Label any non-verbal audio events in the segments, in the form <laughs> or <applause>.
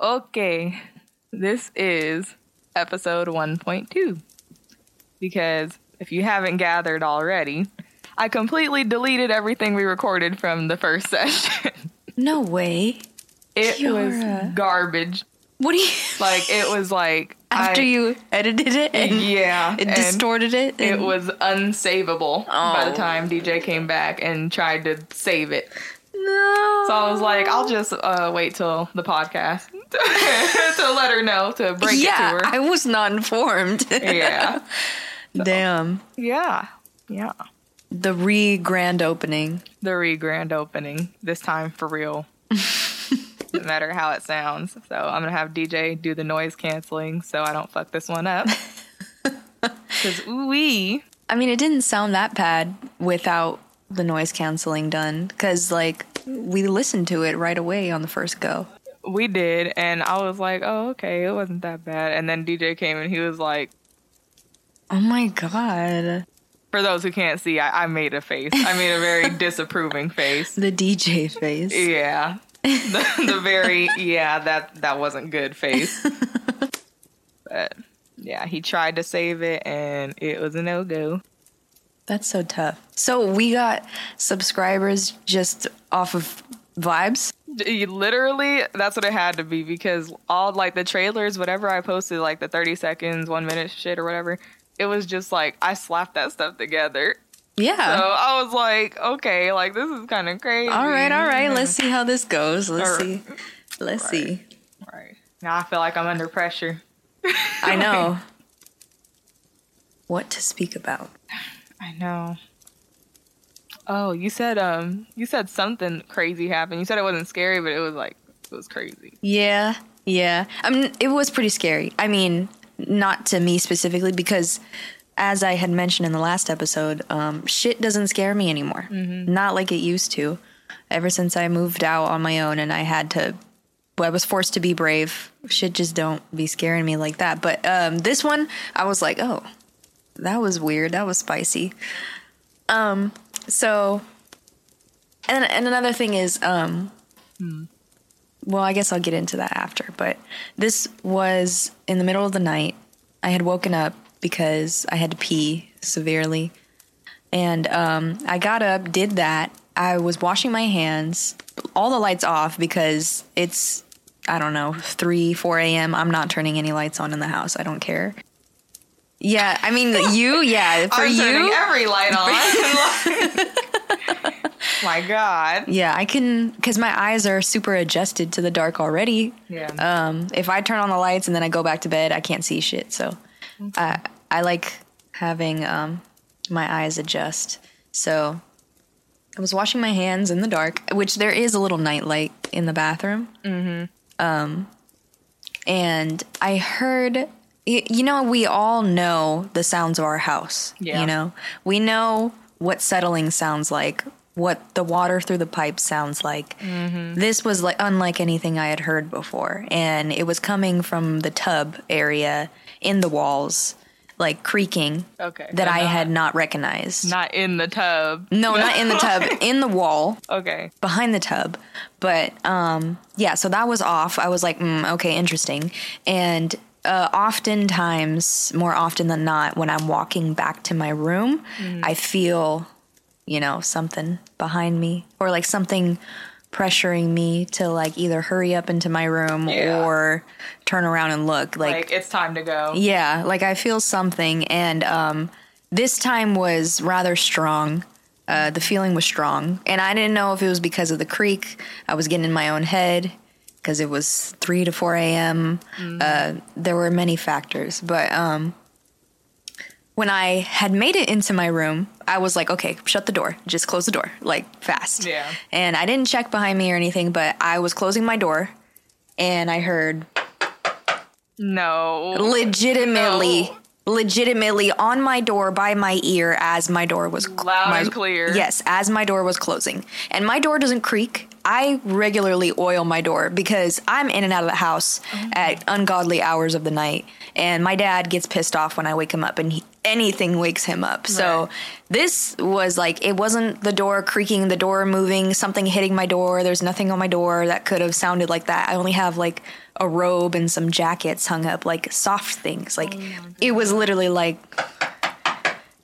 Okay, this is episode 1.2. Because if you haven't gathered already, I completely deleted everything we recorded from the first <laughs> session. No way. it was garbage. What do you Like, it was like. after I- you edited it and Yeah. it and distorted it? It and- was unsavable by the Oh. time DJ came back and tried to save it. no. So I was like, I'll just uh, wait till the podcast <laughs> to let her know to break yeah, it to her. I was not informed. <laughs> yeah. Damn. Yeah. Yeah. The re grand opening. The re grand opening, this time for real. <laughs> no matter how it sounds. So I'm going to have DJ do the noise canceling so I don't fuck this one up. Because we, I mean, it didn't sound that bad without the noise canceling done because, like, we listened to it right away on the first go. We did. And I was like, oh, okay, it wasn't that bad. And then DJ came and he was like, Oh my god. for those who can't see, I, I made a face. I made a very <laughs> disapproving face. The DJ face. Yeah. <laughs> The, the very yeah, that that wasn't good face. <laughs> but yeah, he tried to save it and it was a no go. That's so tough. So we got subscribers just off of vibes. Literally, that's what it had to be because all like the trailers, whatever I posted, like the thirty seconds, one minute shit or whatever, it was just like I slapped that stuff together. Yeah. So. I was like, okay, like this is kind of crazy. all right, all right. Let's mm-hmm. see how this goes. Let's see. Let's Right. see. Right now, I feel like I'm under pressure. I know. <laughs> What to speak about. I know. Oh, you said um you said something crazy happened. You said it wasn't scary, but it was like it was crazy. Yeah, yeah. I mean, it was pretty scary. I mean, not to me specifically, because as I had mentioned in the last episode, um, shit doesn't scare me anymore. Not like it used to. Ever since I moved out on my own and I had to, well, I was forced to be brave. Shit just don't be scaring me like that. But um, this one, I was like, oh, that was weird. That was spicy. Um, so, and and another thing is, um, well, I guess I'll get into that after. But this was in the middle of the night. I had woken up because I had to pee severely. And um, I got up, did that. I was washing my hands, all the lights off because it's, I don't know, 3, 4 a.m. I'm not turning any lights on in the house. I don't care. Yeah, I mean, you, yeah, <laughs> for I'm you. every light on. <laughs> My God. Yeah, I can, because my eyes are super adjusted to the dark already. Yeah. Um, if I turn on the lights and then I go back to bed, I can't see shit. So, I I like having um my eyes adjust. So, I was washing my hands in the dark, which there is a little night light in the bathroom. Mm-hmm. Um, and I heard, y- you know, we all know the sounds of our house. Yeah. You know, we know what settling sounds like, what the water through the pipe sounds like. This was like unlike anything I had heard before, and it was coming from the tub area in the walls, like creaking. Okay, That I not- had not recognized. Not in the tub. no, not in the <laughs> tub, in the wall Okay. behind the tub. But um, yeah, so that was off. I was like, mm, okay, interesting. And uh, oftentimes, more often than not, when I'm walking back to my room, I feel, you know, something behind me or like something pressuring me to like either hurry up into my room Yeah. or turn around and look. Like, like it's time to go. yeah, like I feel something, and um, this time was rather strong. Uh, the feeling was strong, and I didn't know if it was because of the creek. I was getting in my own head because it was three to four a.m. Uh, there were many factors, but um, when I had made it into my room, I was like, okay, shut the door, just close the door, like fast. Yeah. And I didn't check behind me or anything, but I was closing my door, and I heard No. legitimately No. legitimately on my door by my ear as my door was cl- Loud my- and clear. yes as my door was closing and my door doesn't creak i regularly oil my door because i'm in and out of the house Oh. at ungodly hours of the night and my dad gets pissed off when i wake him up and he, anything wakes him up. So this was like it wasn't the door creaking, the door moving, something hitting my door. There's nothing on my door that could have sounded like that. I only have like a robe and some jackets hung up, like soft things. Like oh it was literally like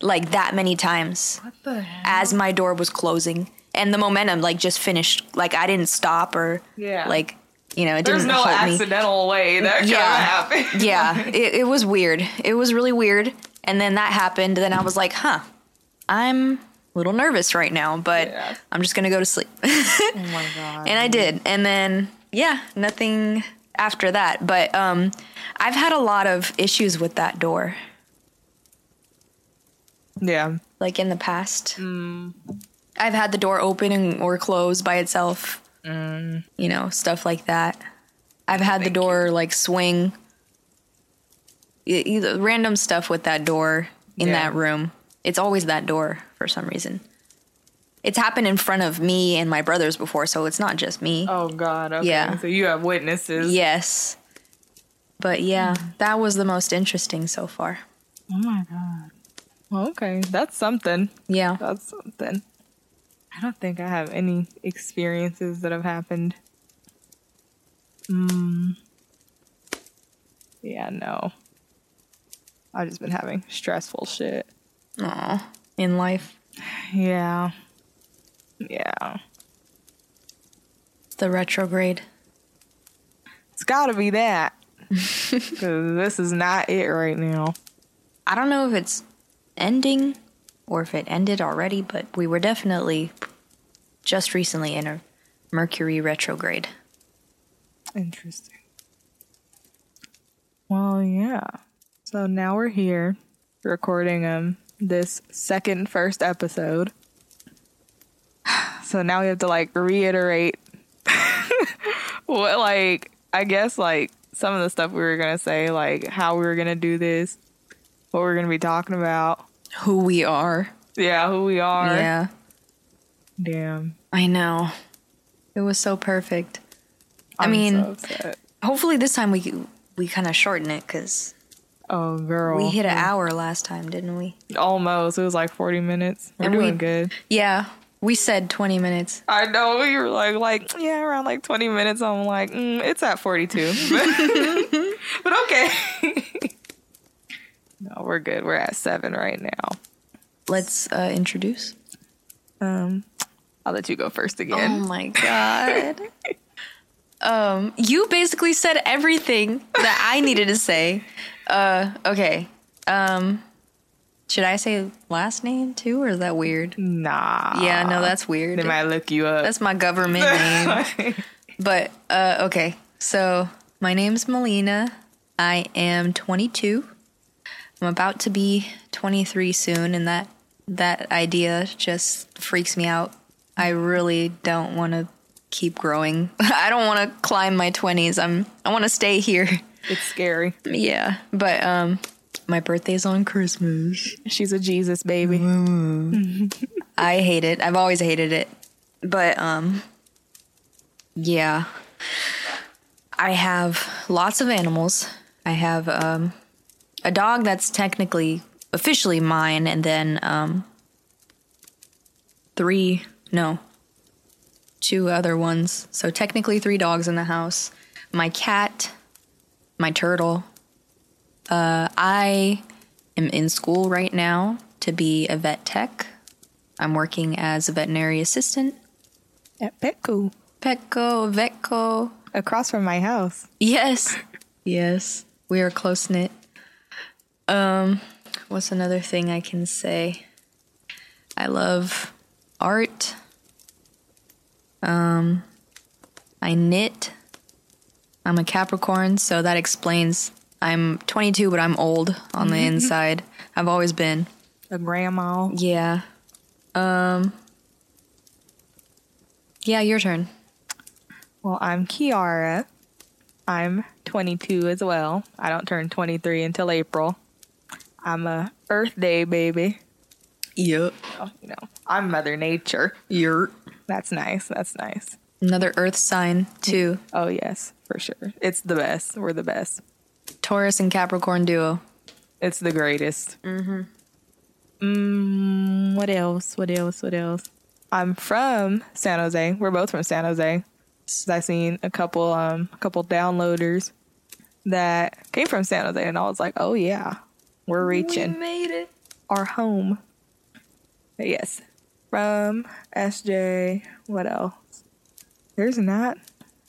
like that many times What the hell? as my door was closing. And the momentum like just finished. Like I didn't stop or Yeah. like you know, it There's didn't no halt me accidental way that Yeah. happened. yeah, <laughs> it, it was weird. It was really weird. And then that happened. Then I was like, huh, I'm a little nervous right now, but Yeah. I'm just going to go to sleep. <laughs> Oh my god. and I did. And then, yeah, nothing after that. But um, I've had a lot of issues with that door, Yeah. like in the past. I've had the door open and, or close by itself, mm. you know, stuff like that. I've had the Thank door like swing. Random stuff with that door in Yeah. that room. It's always that door for some reason. It's happened in front of me and my brothers before, so it's not just me. Oh god. Okay. Yeah. So you have witnesses. Yes. But yeah, hmm. that was the most interesting so far. Oh my god. Well, okay. That's something. Yeah. That's something. I don't think I have any experiences that have happened. Mm. Yeah, no. I've just been having stressful shit. Aw. In life, Yeah. Yeah. the retrograde. It's gotta be that. <laughs> Because this is not it right now. I don't know if it's ending or if it ended already, but we were definitely just recently in a Mercury retrograde. Interesting. Well, yeah. So now we're here recording um this second first episode. <sighs> So now we have to like reiterate <laughs> what like I guess like some of the stuff we were gonna say, like how we were gonna do this, what we're gonna be talking about. Who we are. Yeah, who we are. Yeah. Damn. I know. It was so perfect. I I'm mean, so hopefully this time we we kind of shorten it because Oh girl. we hit an hour last time, didn't we? almost. It was like forty minutes. We're And we- doing good. Yeah, we said 20 minutes. I know you were like, like yeah, around like twenty minutes. I'm like, mm, it's at forty two, <laughs> <laughs> but okay. <laughs> no, we're good. We're at seven right now. Let's uh, introduce. Um, I'll let you go first again. Oh my god. <laughs> um, you basically said everything that I needed to say. Uh, okay. Um, should I say last name too, or is that weird? Nah. yeah, no, that's weird. They might look you up. That's my government name. <laughs> But uh, okay, so my name's Melina. I am 22. I'm about to be 23 soon, and that that idea just freaks me out. I really don't want to keep growing. <laughs> I don't want to climb my 20s. I'm I want to stay here. <laughs> it's scary. Yeah, but um, my birthday's on Christmas. She's a Jesus baby. <laughs> I hate it. I've always hated it. But um yeah. I have lots of animals. I have um a dog that's technically officially mine and then um three no two other ones. So technically three dogs in the house. My cat, my turtle. Uh I am in school right now to be a vet tech. I'm working as a veterinary assistant. At Petco, Petco, Vetco. across from my house. Yes. Yes. We are close knit. Um, what's another thing I can say? I love art. Um, I knit. I'm a Capricorn, so that explains I'm 22, but I'm old on the inside. I've always been. A grandma. Yeah. Um. Yeah, your turn. Well, I'm Kiara. I'm 22 as well. I don't turn 23 until April. I'm a Earth Day baby. Yep. Oh, you know, I'm Mother Nature. You're That's nice. That's nice. another Earth sign too. Oh yes, for sure. It's the best. We're the best. Taurus and Capricorn duo. It's the greatest. Mm-hmm. Mm, what else? What else? What else? I'm from San Jose. We're both from San Jose. I seen a couple um a couple downloaders that came from San Jose, and I was like, oh yeah, we're reaching We made it. our home. Yes, from SJ. What else? There's not.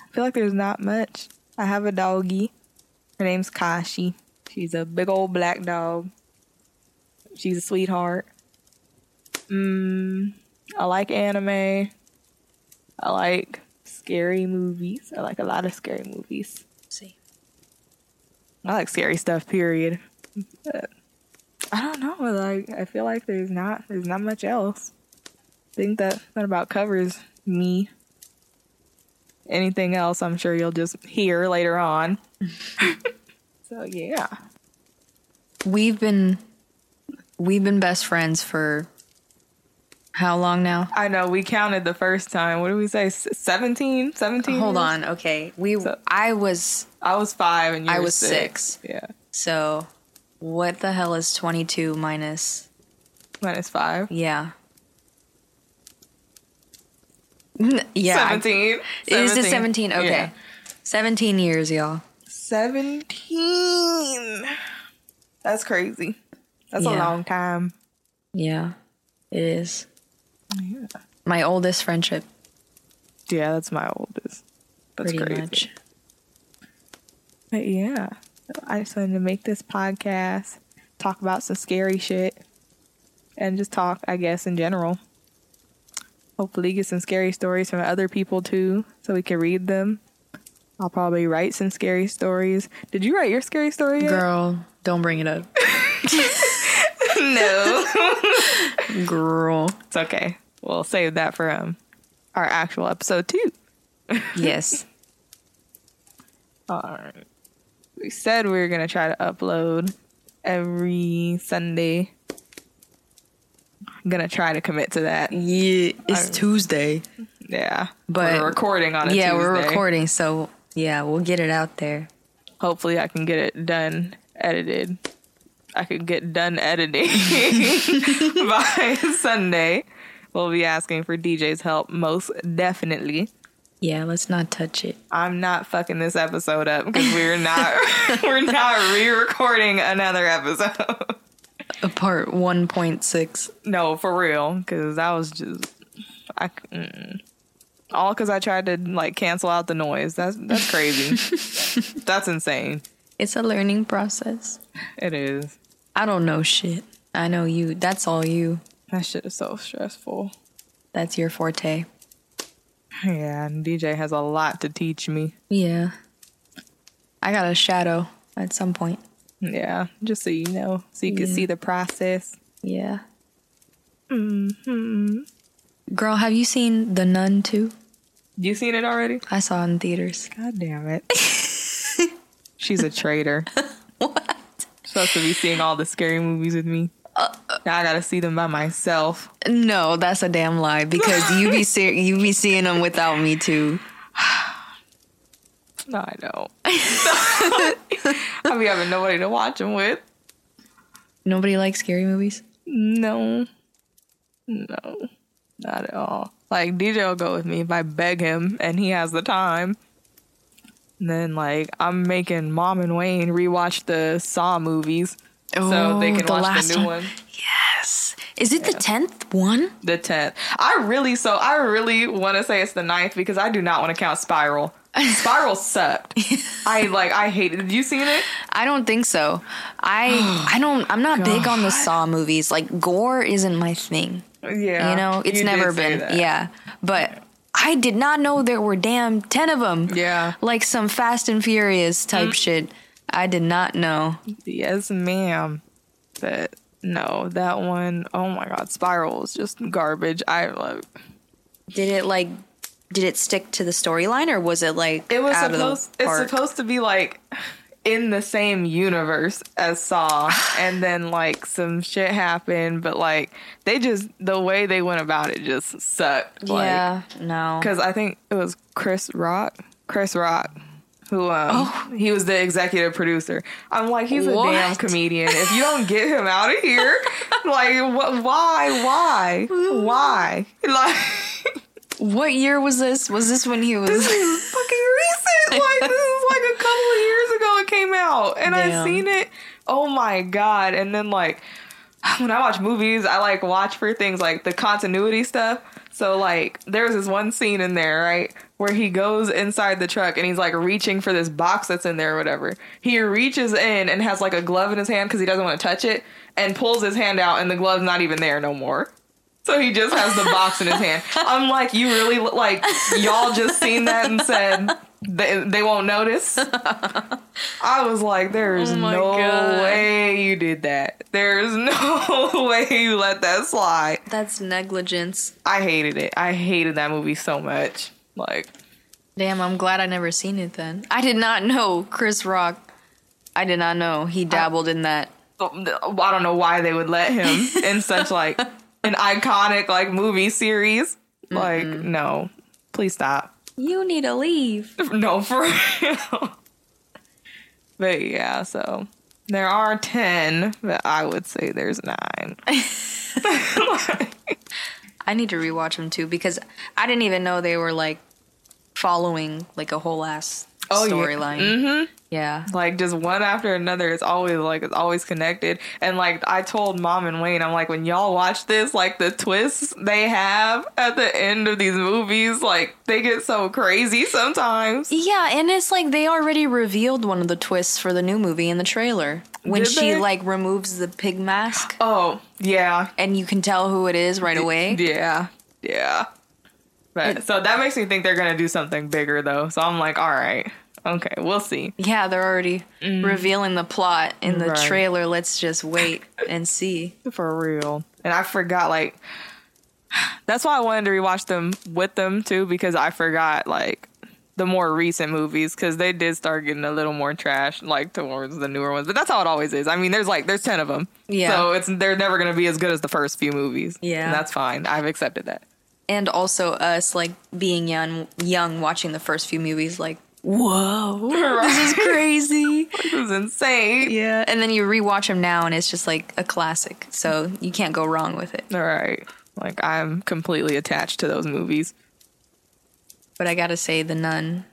I feel like there's not much. I have a doggy. Her name's Kashi. She's a big old black dog. She's a sweetheart. Mm, I like anime. I like scary movies. I like a lot of scary movies. See. I like scary stuff. Period. But I don't know. Like I feel like there's not there's not much else. I think that that about covers me. Anything else, I'm sure you'll just hear later on. <laughs> so yeah, We've been we've been best friends for how long now? I know we counted the first time. What did we say? 17? 17? Hold years? on. Okay. We So- I was I was five and you I were was six. Yeah, so what the hell is 22 minus minus five. yeah. Yeah. I- 17. Is it 17? Okay. Yeah. 17 years, y'all. 17. That's crazy. That's a long time. Yeah. It is. Yeah. My oldest friendship Yeah, that's my oldest. That's pretty crazy. much. But yeah, I just wanted to make this podcast, talk about some scary shit, and just talk, I guess, in general. Hopefully, get some scary stories from other people too, so we can read them. I'll probably write some scary stories. Did you write your scary story yet? Girl, don't bring it up. <laughs> no. Girl. it's okay. We'll save that for um our actual episode too. Yes. <laughs> All right. We said we were gonna try to upload every Sunday. I'm gonna try to commit to that. Yeah, it's I'm- Tuesday. Yeah, But- we're recording on a Yeah, we're recording, so yeah, we'll get it out there. Hopefully, I can get it done, edited. I could get done editing <laughs> <laughs> by Sunday. We'll be asking for DJ's help most definitely. Yeah, let's not touch it. I'm not fucking this episode up because we're not <laughs> we're not re-recording another episode. A part 1.6. No, for real, because that was just I mm. all because I tried to like cancel out the noise. That's that's crazy. <laughs> that's insane. It's a learning process. It is. I don't know shit. I know you. That's all you. That shit is so stressful. That's your forte. Yeah, and DJ has a lot to teach me. Yeah. I got a shadow at some point. Yeah, just so you know, so you can Yeah. see the process. Yeah. hmm Girl, have you seen The Nun too? You seen it already? I saw it in theaters. God damn it. <laughs> She's a traitor. <laughs> What? Supposed to be seeing all the scary movies with me. Now I gotta see them by myself. No, that's a damn lie because you be <laughs> see- you be seeing them without me too. No, I don't. <laughs> I be having nobody to watch them with. Nobody likes scary movies. No. No. Not at all. Like DJ will go with me if I beg him and he has the time. And then like I'm making Mom and Wayne rewatch the Saw movies so they Oh, can the watch last the new one. one. Yes. Is it the tenth one? The tenth. I really so I really want to say it's the ninth because I do not want to count Spiral. <laughs> Spiral sucked. <laughs> I like I hated. Did you seen it? I don't think so. I I don't. I'm not big on the <gasps> Saw movies. Like gore isn't my thing. Yeah. you know, it's you never been. that. Yeah, but I did not know there were damn ten of them. Yeah. Like some Fast and Furious type mm. shit. I did not know. Yes, ma'am. But no, that one, oh my god, Spiral is just garbage. I love. Did it like? Did it stick to the storyline, or was it like it was out of the supposed it's supposed to be like in the same universe as Saw <sighs> and then like some shit happened, but like they just the way they went about it just sucked. Yeah, no. Because I think it was Chris Rock. Chris Rock who um he was the executive producer. I'm like, he's a damn comedian. If you don't get him out of here, <laughs> like, what? Why? Why? Why? Like, What year was this? Was this when he was? this is fucking recent. Like, this is like a couple of years ago it came out, and I Damn. seen it. Oh my god! And then like <sighs> when I watch movies, I like watch for things like the continuity stuff. So like there's this one scene in there, right, where he goes inside the truck and he's like reaching for this box that's in there or whatever. He reaches in and has like a glove in his hand because he doesn't want to touch it and pulls his hand out and the glove's not even there no more. So he just has the box in his hand. <laughs> I'm like, you really like y'all just seen that and said they, they won't notice. <laughs> I was like, there is Oh no God. way you did that. There's <laughs> no way you let that slide. That's negligence. I hated it. I hated that movie so much. Like, Damn, I'm glad I never seen it then. I did not know Chris Rock. I did not know he dabbled in that. I don't know why they would let him <laughs> in such like an iconic like movie series. Like, no, please stop. You need to leave. <laughs> No, for real. but yeah, so there are 10, but I would say there's nine. <laughs> I need to rewatch them too because I didn't even know they were like following like a whole ass Oh, yeah. storyline. Mm-hmm. Yeah. Like just one after another. It's always like it's always connected. And like I told mom and Wayne, I'm like, when y'all watch this, like the twists they have at the end of these movies, like they get so crazy sometimes. Yeah, and it's like they already revealed one of the twists for the new movie in the trailer when Did she they? like removes the pig mask Oh, yeah. and you can tell who it is right away. Yeah. Yeah. But so that makes me think they're gonna do something bigger though. So I'm like, all right, okay, we'll see. Yeah, they're already revealing the plot in the Mm. Right. trailer. Let's just wait and see. <laughs> For real. And I forgot like that's why I wanted to rewatch them with them too because I forgot like the more recent movies because they did start getting a little more trash like towards the newer ones. But that's how it always is. I mean, there's like there's ten of them. Yeah. So it's they're never gonna be as good as the first few movies. Yeah. And that's fine. I've accepted that. And also us like being young, young watching the first few movies, like, whoa, <laughs> this is crazy. <laughs> This is insane. yeah, and then you rewatch them now, and it's just like a classic. So you can't go wrong with it. All right. Like I'm completely attached to those movies. But I gotta say, The Nun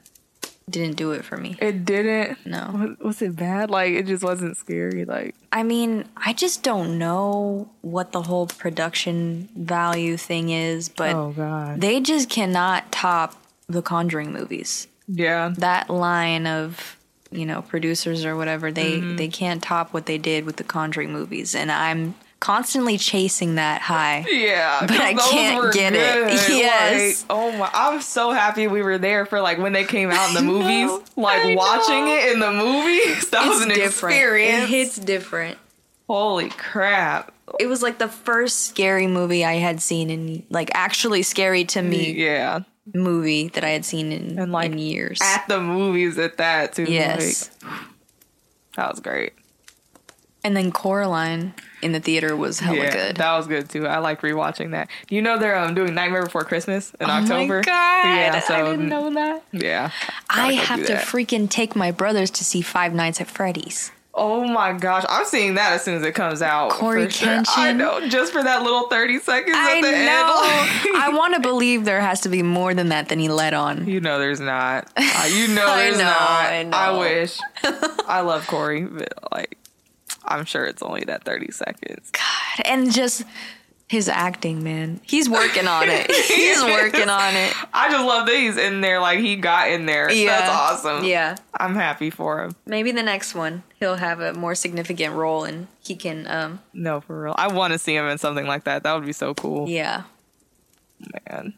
didn't do it for me. It didn't. No. Was, it bad? Like it just wasn't scary. Like I mean, I just don't know what the whole production value thing is, but oh god. they just cannot top the Conjuring movies. yeah. That line of you know producers or whatever they mm-hmm. they can't top what they did with the Conjuring movies, and I'm constantly chasing that high. Yeah, But I can't get it. <laughs> Yes. Like, oh my! I'm so happy we were there for like when they came out in the <laughs> movies. know. Like I watching know. it in the movies. <laughs> That was an experience. It hits different. Holy crap! It was like the first scary movie I had seen in like actually scary to me Yeah, movie that I had seen in, And, like, in years. at the movies at that too. yes. like, that was great. And then Coraline in the theater was hella yeah, good. that was good too. I like rewatching that. You know they're um, doing Nightmare Before Christmas in oh October. my god! Yeah, so I didn't know that. yeah, I have to freaking take my brothers to see Five Nights at Freddy's. Oh my gosh, I'm seeing that as soon as it comes out. Cory sure. I know, just for that little 30 seconds I at the know. end. <laughs> I want to believe there has to be more than that than he let on. you know there's not. Uh, <laughs> you know I there's know, not. I know. wish. I love Cory, but like, I'm sure it's only that 30 seconds. God, and just his acting, man. He's working on it. <laughs> He's working on it. I just love that he's in there. Like he got in there. Yeah. That's awesome. Yeah. I'm happy for him. Maybe the next one he'll have a more significant role and he can um No, for real. I want to see him in something like that. That would be so cool, yeah. man.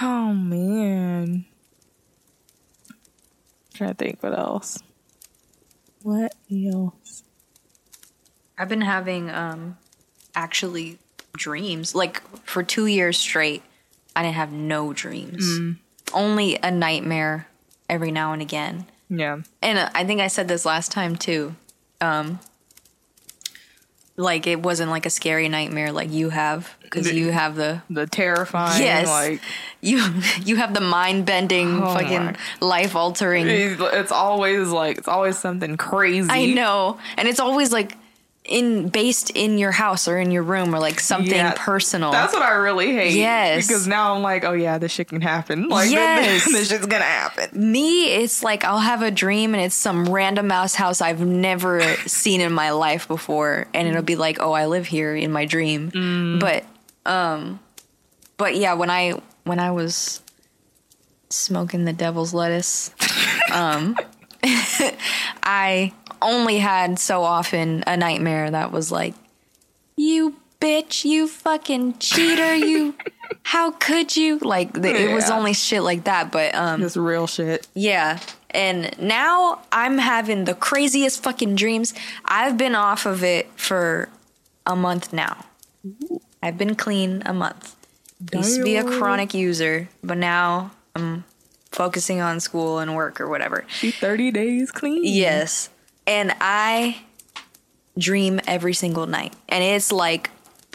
Oh man. trying to think what else. What else? I've been having um actually dreams. Like for 2 years straight, I didn't have no dreams. Only a nightmare every now and again. Yeah. And uh, I think I said this last time too. Um like it wasn't like a scary nightmare like you have because you have the The terrifying, yes like you <laughs> you have the mind bending Oh fucking life altering it's always like it's always something crazy. I know and it's always like in based in your house or in your room or like something Yeah, personal That's what I really hate. Yes. Because now I'm like, oh yeah, this shit can happen. <laughs> Like Yes. this, this shit's gonna happen. me it's like i'll have a dream and it's some random mouse house i've never <laughs> seen in my life before and it'll be like oh i live here in my dream Mm. but um but yeah when i when i was smoking the devil's lettuce um <laughs> i only had so often a nightmare that was like you bitch you fucking cheater you how could you like the, it was only shit like that but um This real shit. yeah. And now I'm having the craziest fucking dreams. I've been off of it for a month now. I've been clean a month. Used to be a chronic user, but now I'm focusing on school and work or whatever. She 30 days clean. Yes. And I dream every single night. And it's like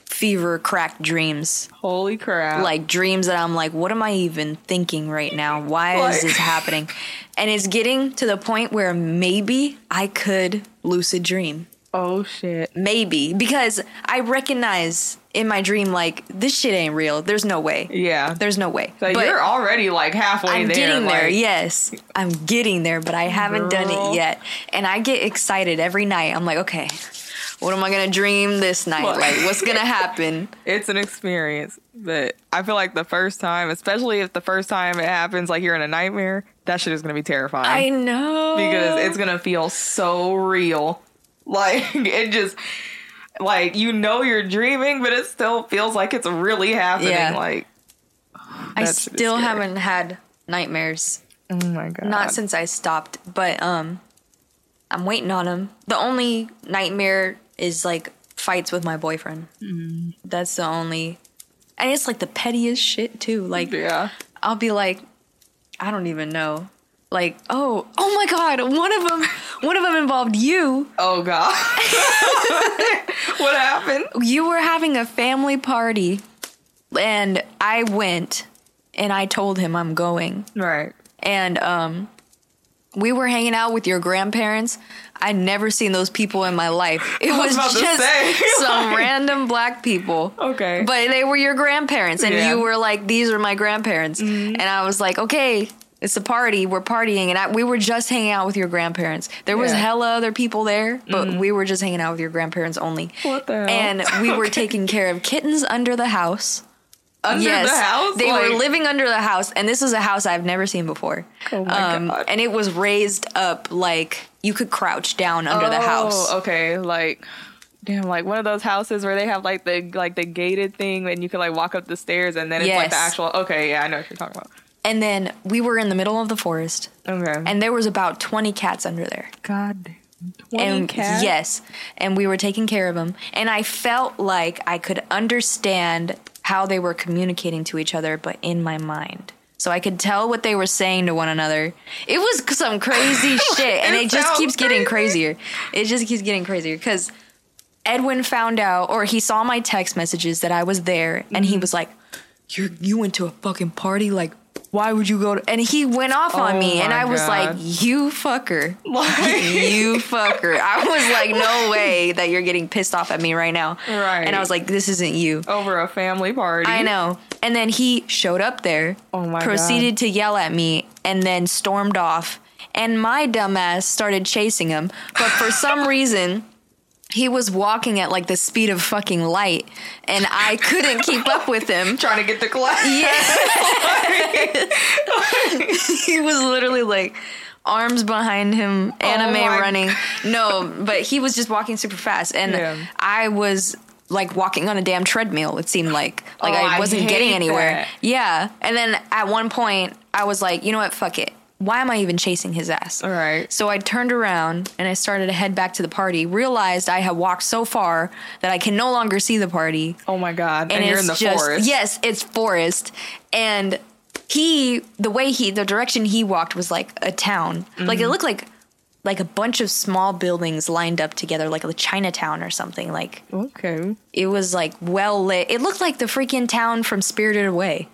fever cracked dreams. Holy crap. Like dreams that I'm like, what am I even thinking right now? Why Like- is this happening? <laughs> And it's getting to the point where maybe I could lucid dream. Oh shit. Maybe. Because I recognize in my dream, like, this shit ain't real. There's no way. Yeah. There's no way. So but you're already like halfway there. I'm there. getting there. like- Yes. I'm getting there, but I haven't done it yet. And I get excited every night. I'm like, okay, what am I going to dream this night? What? Like, what's going <laughs> to happen? It's an experience. But I feel like the first time, especially if the first time it happens, like you're in a nightmare, that shit is gonna be terrifying. I know. because it's gonna feel so real. <laughs> Like it just like you know you're dreaming, but it still feels like it's really happening. Yeah. Like I that shit is still haven't had nightmares. oh my god. Not since I stopped, but um I'm waiting on him. The only nightmare is like fights with my boyfriend. Mm-hmm. That's the only and it's like the pettiest shit too. Like Yeah. I'll be like I don't even know. Like, oh, oh my god, one of them one of them involved you. Oh god. <laughs> what happened? You were having a family party and I went and I told him I'm going. Right. and um we were hanging out with your grandparents. I'd never seen those people in my life. <laughs> It was was, about to just say, <laughs> some like- random black people. Okay. But they were your grandparents and Yeah. you were like these are my grandparents. And I was like, "Okay, it's a party. We're partying." And I, we were just hanging out with your grandparents. There was Yeah. hella other people there, but we were just hanging out with your grandparents only. What the hell? And we were <laughs> taking care of kittens under the house. Under the house? They were living under the house, and this is a house I've never seen before. Oh my um, God. And it was raised up like you could crouch down under the house. Oh, okay. Like damn, like one of those houses where they have like the like the gated thing and you can like walk up the stairs and then it's like the actual okay, yeah, I know what you're talking about. And then we were in the middle of the forest, Okay. and there was about twenty cats under there. God 20 and cats? yes, and we were taking care of them. And I felt like I could understand how they were communicating to each other, but in my mind. So I could tell what they were saying to one another. It was some crazy <laughs> shit, and It it, just keeps getting crazier. It just keeps getting crazier because Edwin found out, or he saw my text messages that I was there, and Mm-hmm. he was like, "You you went to a fucking party? Like, why would you go to?" And he went off on Oh me, and I was God. like, "You fucker." <laughs> You fucker. I was like, no <laughs> way that you're getting pissed off at me right now. Right. And I was like, this isn't you. over a family party. I know. And then he showed up there, Oh my proceeded to yell at me, and then stormed off. And my dumbass started chasing him. But for some <laughs> reason, he was walking at like the speed of fucking light, and I couldn't keep up with him. <laughs> Trying to get the class. Yeah. <laughs> he was literally like arms behind him, oh anime my running. No, but he was just walking super fast, and Yeah. I was like walking on a damn treadmill. It seemed like like Oh, I I wasn't getting hate anywhere. that. Yeah, and then at one point I was like, you know what, fuck it. Why am I even chasing his ass? All right. So I turned around and I started to head back to the party. Realized I had walked so far that I can no longer see the party Oh my god. And, and, you're in the just forest. yes, it's forest, and he the way he the direction he walked was like a town, like Mm-hmm. it looked like like a bunch of small buildings lined up together, like a Chinatown or something. Like Okay. it was like well lit. It looked like the freaking town from Spirited Away.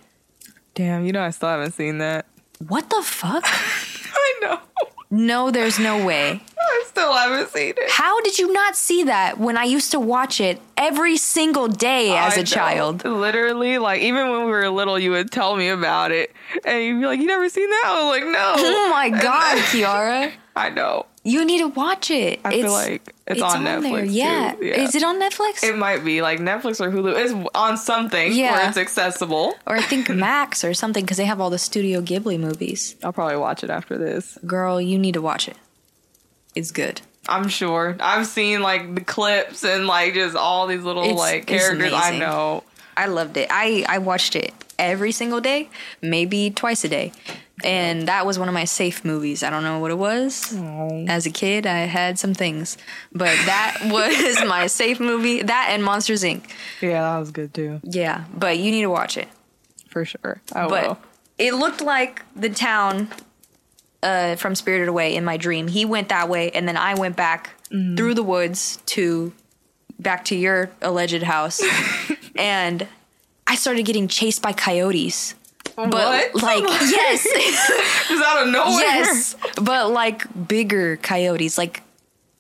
Damn, you know I still haven't seen that. What the fuck? <laughs> I know. no, there's no way. I still haven't seen it. How did you not see that when I used to watch it every single day as I a know. child? Literally, like even when we were little, you would tell me about it, and you'd be like, "You never seen that?" I was like, "No." <laughs> Oh my god, Kiara. <laughs> I know. You need to watch it. I feel like it's, on, Netflix. too. Yeah. Is it on Netflix? It might be like Netflix or Hulu. It's on something Yeah. where it's accessible. or I think <laughs> Max or something because they have all the Studio Ghibli movies. I'll probably watch it after this. Girl, you need to watch it. It's good. I'm sure. I've seen like the clips and like just all these little It's- like characters. I know. I loved it. I I watched it every single day, maybe twice a day. And that was one of my safe movies. I don't know what it was. As a kid, I had some things, but that <laughs> was my safe movie. That and Monsters Inc. Yeah, that was good too, Yeah, but you need to watch it. for sure. I but will. it looked like the town uh, from Spirited Away in my dream. He went that way, and then I went back through the woods to back to your alleged house, <laughs> and I started getting chased by coyotes. But What? like <laughs> yes, <laughs> Just out of nowhere. yes, but like bigger coyotes, like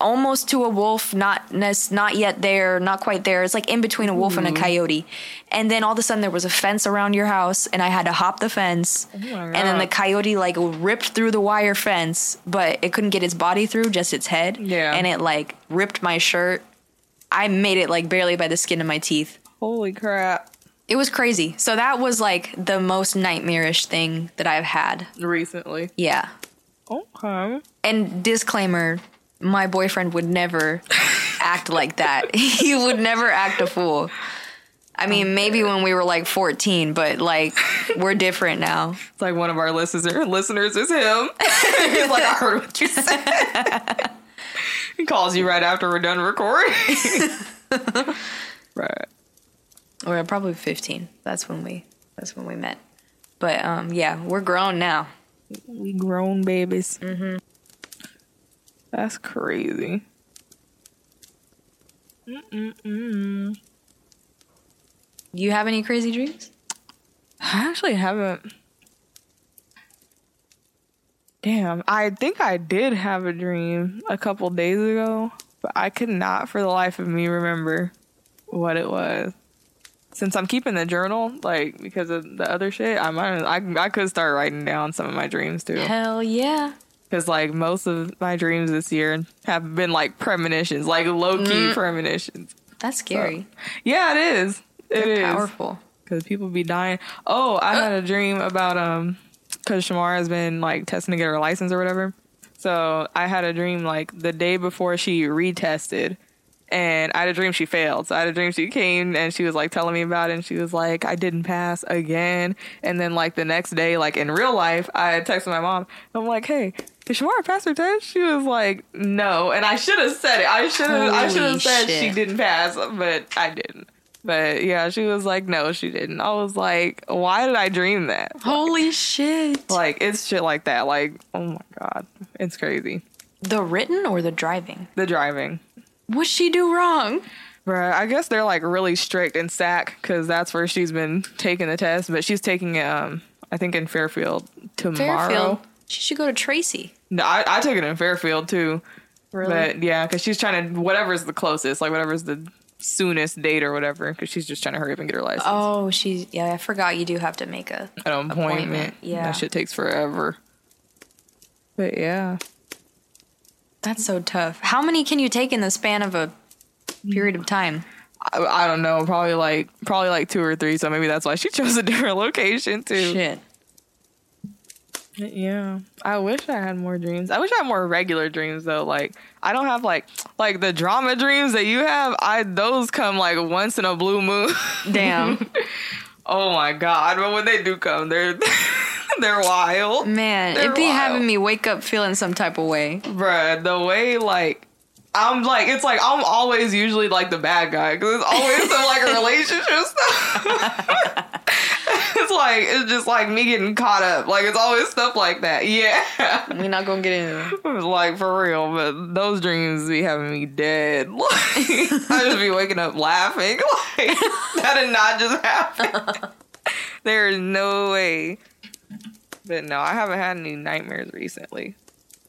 almost to a wolf, not not yet there, not quite there. It's like in between a wolf and a mm-hmm. coyote. And then all of a sudden there was a fence around your house, and I had to hop the fence. Oh and then the coyote like ripped through the wire fence, but it couldn't get its body through, just its head. Yeah. And it like ripped my shirt. I made it like barely by the skin of my teeth. Holy crap! It was crazy. So that was like the most nightmarish thing that I've had. Recently. Yeah. Okay. And disclaimer, my boyfriend would never <laughs> act like that. He would never act a fool. I mean, maybe when we were like 14, but like we're different now. It's like one of our listeners. Listeners is him. <laughs> He's like, I heard what you said. <laughs> he calls you right after we're done recording. right. Or probably 15. That's when we that's when we met. But um yeah, we're grown now. We grown babies. Mm-hmm. That's crazy. Mm-mm-mm. Do you have any crazy dreams? I actually haven't. Damn, I think I did have a dream a couple days ago, but I could not for the life of me remember what it was. Since I'm keeping the journal, like because of the other shit, I might I I could start writing down some of my dreams too. Hell yeah. Because like most of my dreams this year have been like premonitions, like low key premonitions. That's scary. Yeah, it is. It They're is powerful. because people be dying. Oh, I had a dream about um, because Shamar has been like testing to get her license or whatever. So I had a dream like the day before she retested, and I had a dream she failed. So I had a dream she came and she was like telling me about it, and she was like, "I didn't pass again." And then like the next day, like in real life, I texted my mom. I'm like, "Hey." Did Shamara pass her test? She was like, "No," and I should have said it. I should have. I should have said shit. she didn't pass, but I didn't. But yeah, she was like, no, she didn't. I was like, why did I dream that? Holy shit. Like, it's shit like that. Like, oh my God. It's crazy. The written or the driving? The driving. What'd she do wrong? Right. I guess they're like really strict in SAC because that's where she's been taking the test. But she's taking it, um, I think, in Fairfield tomorrow. Fairfield. She should go to Tracy. No, I, I took it in Fairfield too. Really? But yeah, because she's trying to, whatever's the closest, like whatever's the soonest date or whatever, because she's just trying to hurry up and get her license. Oh, she's yeah. I forgot you do have to make a. an appointment. Appointment, yeah. That shit takes forever. But yeah. That's so tough. How many can you take in the span of a period of time? I, I don't know, probably like probably like two or three, so maybe that's why she <laughs> chose a different location too. Shit. Yeah. I wish I had more dreams. I wish I had more regular dreams though. Like I don't have like like the drama dreams that you have, I those come like once in a blue moon. Damn. <laughs> oh my god. But when they do come, they're they're wild. Man, They're it'd be wild. having me wake up feeling some type of way. Bruh, the way like I'm like it's like I'm always usually like the bad guy because it's always some like a relationship stuff. <laughs> it's like it's just like me getting caught up. Like it's always stuff like that. Yeah. We're not gonna get into it. <laughs> like for real, but those dreams be having me dead. <laughs> Like I just be waking up laughing. Like that did not just happen. there is no way. But no, I haven't had any nightmares recently.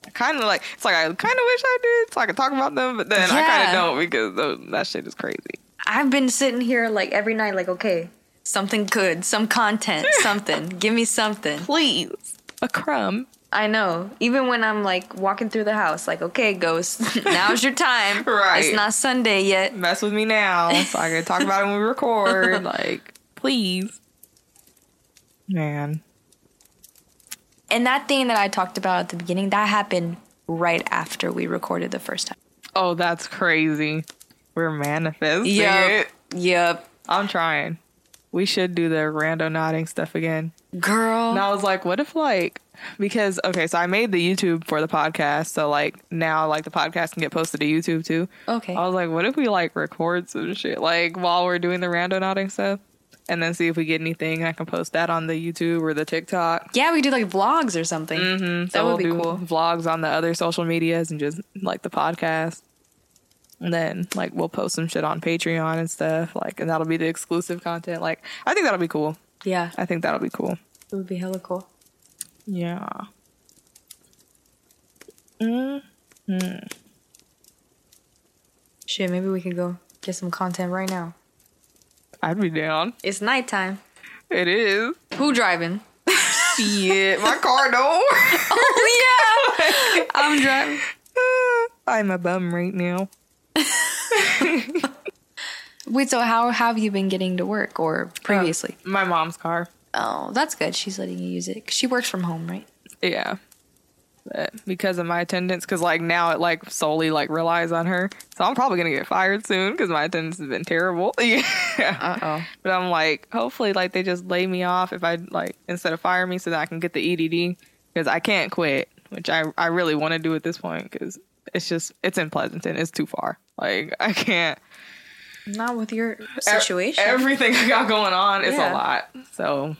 I kind of like it's like I kind of wish I did so I could talk about them, but then I kind of don't because those, that shit is crazy. I've been sitting here like every night, like, okay, something good, some content, <laughs> something. Give me something. Please, a crumb. I know. Even when I'm like walking through the house, like, okay, ghost, <laughs> now's your time. Right. It's not Sunday yet. Mess with me now so I can talk about it when we record. <laughs> Like, please, man. And that thing that I talked about at the beginning, that happened right after we recorded the first time. Oh, that's crazy. We're manifesting Yep. it. Yep. I'm trying. We should do the randonauting stuff again. Girl. And I was like, what if like because okay, so I made the YouTube for the podcast, so like now like the podcast can get posted to YouTube too. Okay. I was like, what if we like record some shit like while we're doing the randonauting stuff? And then see if we get anything. I can post that on the YouTube or the TikTok. Yeah, we do like vlogs or something. Mm-hmm. That would be do cool. Vlogs on the other social medias and just like the podcast. And then like we'll post some shit on Patreon and stuff. Like and that'll be the exclusive content. Like I think that'll be cool. Yeah, I think that'll be cool. it would be hella cool. Yeah. Mm. Shit, maybe we could go get some content right now. I'd be down. It's nighttime. It is. Who driving? Shit, <laughs> my car don't. oh yeah, <laughs> I'm driving. I'm a bum right now. <laughs> Wait, so how have you been getting to work or uh, previously? My mom's car. Oh, that's good. She's letting you use it. She works from home, right? Yeah. Because of my attendance, because like now it like solely like relies on her, so I'm probably gonna get fired soon because my attendance has been terrible. <laughs> yeah. Uh oh. But I'm like, hopefully, like they just lay me off if I like instead of fire me, so that I can get the EDD because I can't quit, which I I really want to do at this point because it's just it's in Pleasanton, it's too far. Like I can't. Not with your e- situation. everything I got going on is Yeah. a lot. So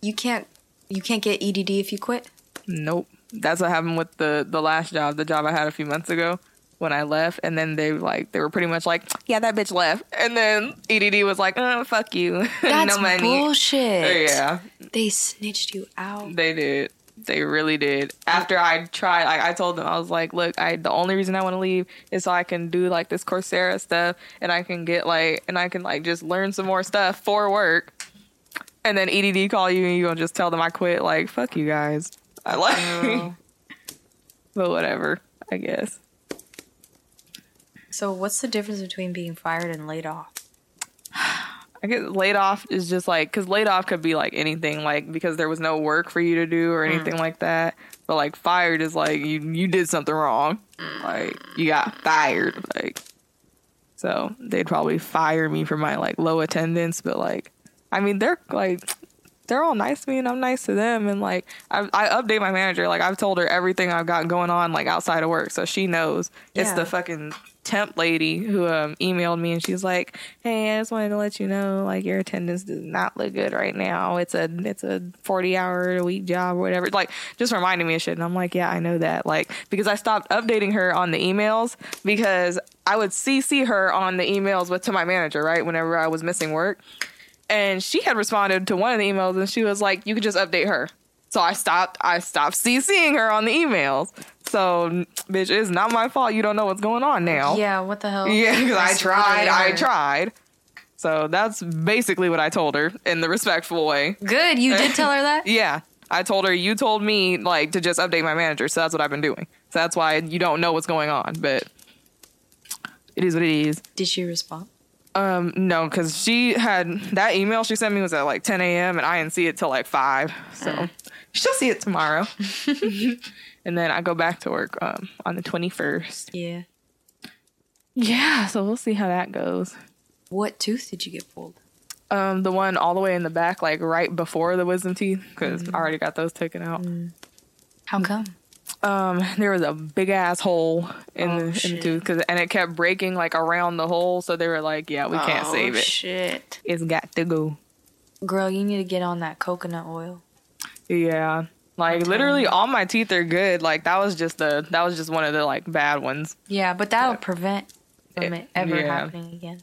you can't. You can't get EDD if you quit. Nope. That's what happened with the the last job, the job I had a few months ago when I left, and then they like they were pretty much like, yeah, that bitch left, and then EDD was like, oh, fuck you, <laughs> That's no money. <laughs> bullshit. Yeah, They snitched you out. they did. They really did. After I tried, like I told them, I was like, look, I the only reason I want to leave is so I can do like this Coursera stuff, and I can get like, and I can like just learn some more stuff for work. And then EDD call you, and you gonna just tell them I quit. Like, fuck you guys. I like. Oh. <laughs> But whatever, I guess. So what's the difference between being fired and laid off? I guess laid off is just like because laid off could be like anything, like because there was no work for you to do or anything mm. like that. But like fired is like you you did something wrong, like you got fired, like. So they'd probably fire me for my like low attendance, but like, I mean they're like they're all nice to me and I'm nice to them. And like I, I update my manager. Like I've told her everything I've got going on like outside of work. So she knows. Yeah. it's the fucking temp lady who um emailed me and she's like hey I just wanted to let you know like your attendance does not look good right now. It's a it's a 40 hour a week job or whatever. Like just reminding me of shit. And I'm like yeah I know that. Like because I stopped updating her on the emails because I would CC her on the emails with to my manager right whenever I was missing work and she had responded to one of the emails and she was like you could just update her. So i stopped i stopped ccing her on the emails. So bitch it's not my fault. You don't know what's going on now. Yeah, what the hell? yeah because i tried i tried. So that's basically what i told her in the respectful way. Good, you did tell her that? <laughs> yeah i told her you told me like to just update my manager so that's what i've been doing. So that's why you don't know what's going on but it is what it is. Did she respond? Um, no, because she had that email she sent me was at like 10 a.m. and I didn't see it till like five. So she'll see it tomorrow. <laughs> <laughs> and then I go back to work um on the 21st. Yeah. Yeah, so we'll see how that goes. What tooth did you get pulled? Um, the one all the way in the back, like right before the wisdom teeth, because I already got those taken out. How come? Um, <laughs> there was a big ass hole in Oh, the in the tooth, cause, and it kept breaking like around the hole. So they were like, "Yeah, we can't oh, save it. Shit. It's got to go." Girl, you need to get on that coconut oil. Yeah. Like literally all my teeth are good. Like that was just the that was just one of the like bad ones. Yeah, but that'll prevent from It- it ever yeah. happening again.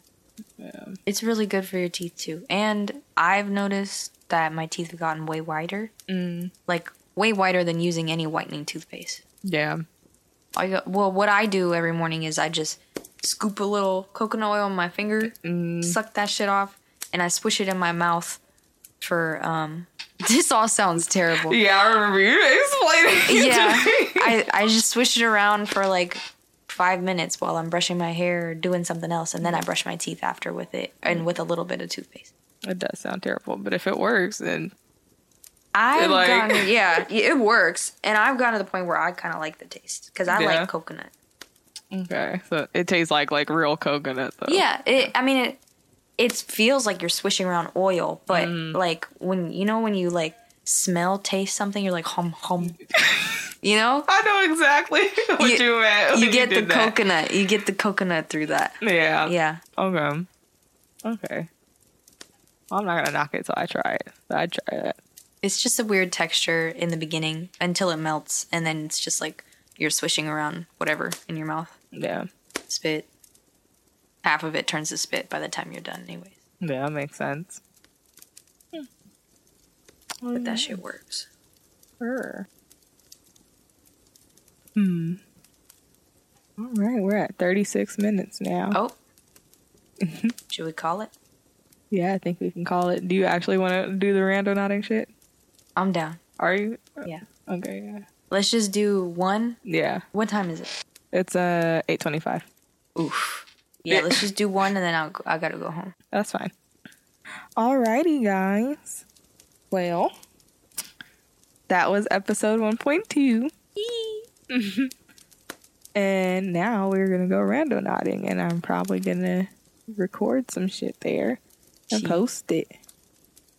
Yeah. It's really good for your teeth too. And I've noticed that my teeth have gotten way wider. Mm. Like way whiter than using any whitening toothpaste. Yeah. I well, what I do every morning is I just scoop a little coconut oil on my finger, Mm. suck that shit off, and I swish it in my mouth for um <laughs> this all sounds terrible. Yeah, I remember you explaining. it yeah. I, I just swish it around for like five minutes while i'm brushing my hair or doing something else and then i brush my teeth after with it and with a little bit of toothpaste It does sound terrible, but if it works, then i've like- gotten <laughs> yeah it works and i've gotten to the point where i kind of like the taste because i Yeah. like coconut okay. So it tastes like like real coconut though. yeah it i mean it it feels like you're swishing around oil but Mm. like when you know when you like smell taste something you're like hum hum <laughs> you know I know exactly <laughs> what you, You- meant. you get the did that. coconut you get the coconut through that Yeah. yeah Okay. Okay. I'm not gonna knock it till I try it. I'd try it. It's just a weird texture in the beginning until it melts, and then it's just like you're swishing around whatever in your mouth. Yeah. Spit. Half of it turns to spit by the time you're done, anyways. Yeah, that makes sense. But that shit works. Sure. Hmm. All right, we're at 36 minutes now. Oh. <laughs> Should we call it? Yeah, I think we can call it. Do you actually want to do the randonauting shit? I'm down. Are you? Yeah. Okay. Yeah. Let's just do one. Yeah. What time is it? It's uh 8:25. Oof. Yeah, let's just do one, and then I'll go, I gotta go home. That's fine. Alrighty, guys. Well, that was episode 1.2. <laughs> and now we're gonna go randonauting, and I'm probably gonna record some shit there and Shit. post it.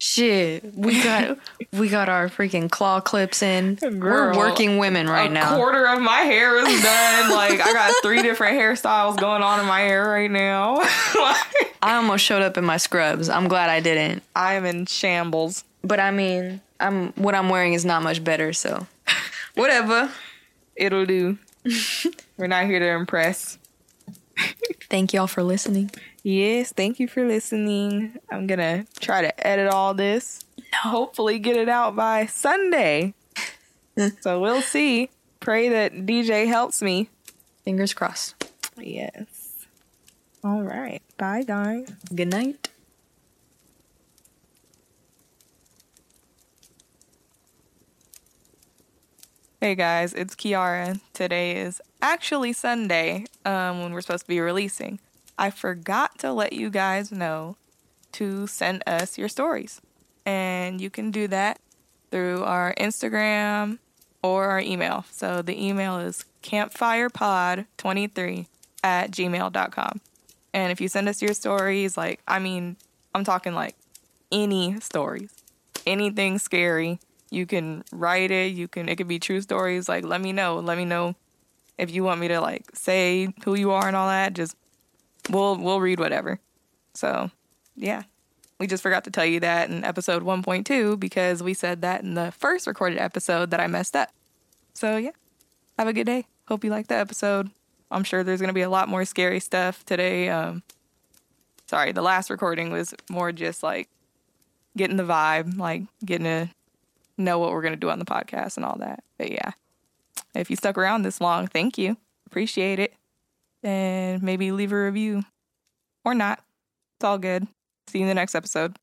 Shit, we got <laughs> we got our freaking claw clips in. Girl, We're working women right a now. quarter of my hair is done. like I got three different hairstyles going on in my hair right now. <laughs> Like, I almost showed up in my scrubs. I'm glad I didn't. I am in shambles. But I mean, I'm what I'm wearing is not much better, so whatever. It'll do. We're not here to impress. Thank y'all for listening. Yes, thank you for listening. I'm gonna try to edit all this. Hopefully, get it out by Sunday. <laughs> so we'll see. Pray that DJ helps me. Fingers crossed. Yes. All right. Bye, guys. Good night. Hey guys, it's Kiara. Today is actually Sunday um, when we're supposed to be releasing. I forgot to let you guys know to send us your stories. And you can do that through our Instagram or our email. So the email is campfirepod23 at gmail.com. And if you send us your stories, like, I mean, I'm talking like any stories, anything scary, you can write it. You can, it could be true stories. Like, let me know. Let me know if you want me to like say who you are and all that. Just, we'll, we'll read whatever. So, yeah. We just forgot to tell you that in episode 1.2 because we said that in the first recorded episode that I messed up. So, yeah. Have a good day. Hope you liked the episode. I'm sure there's going to be a lot more scary stuff today. Um, sorry, the last recording was more just like getting the vibe, like getting to know what we're going to do on the podcast and all that. But yeah, if you stuck around this long, thank you. Appreciate it. And maybe leave a review or not. It's all good. See you in the next episode.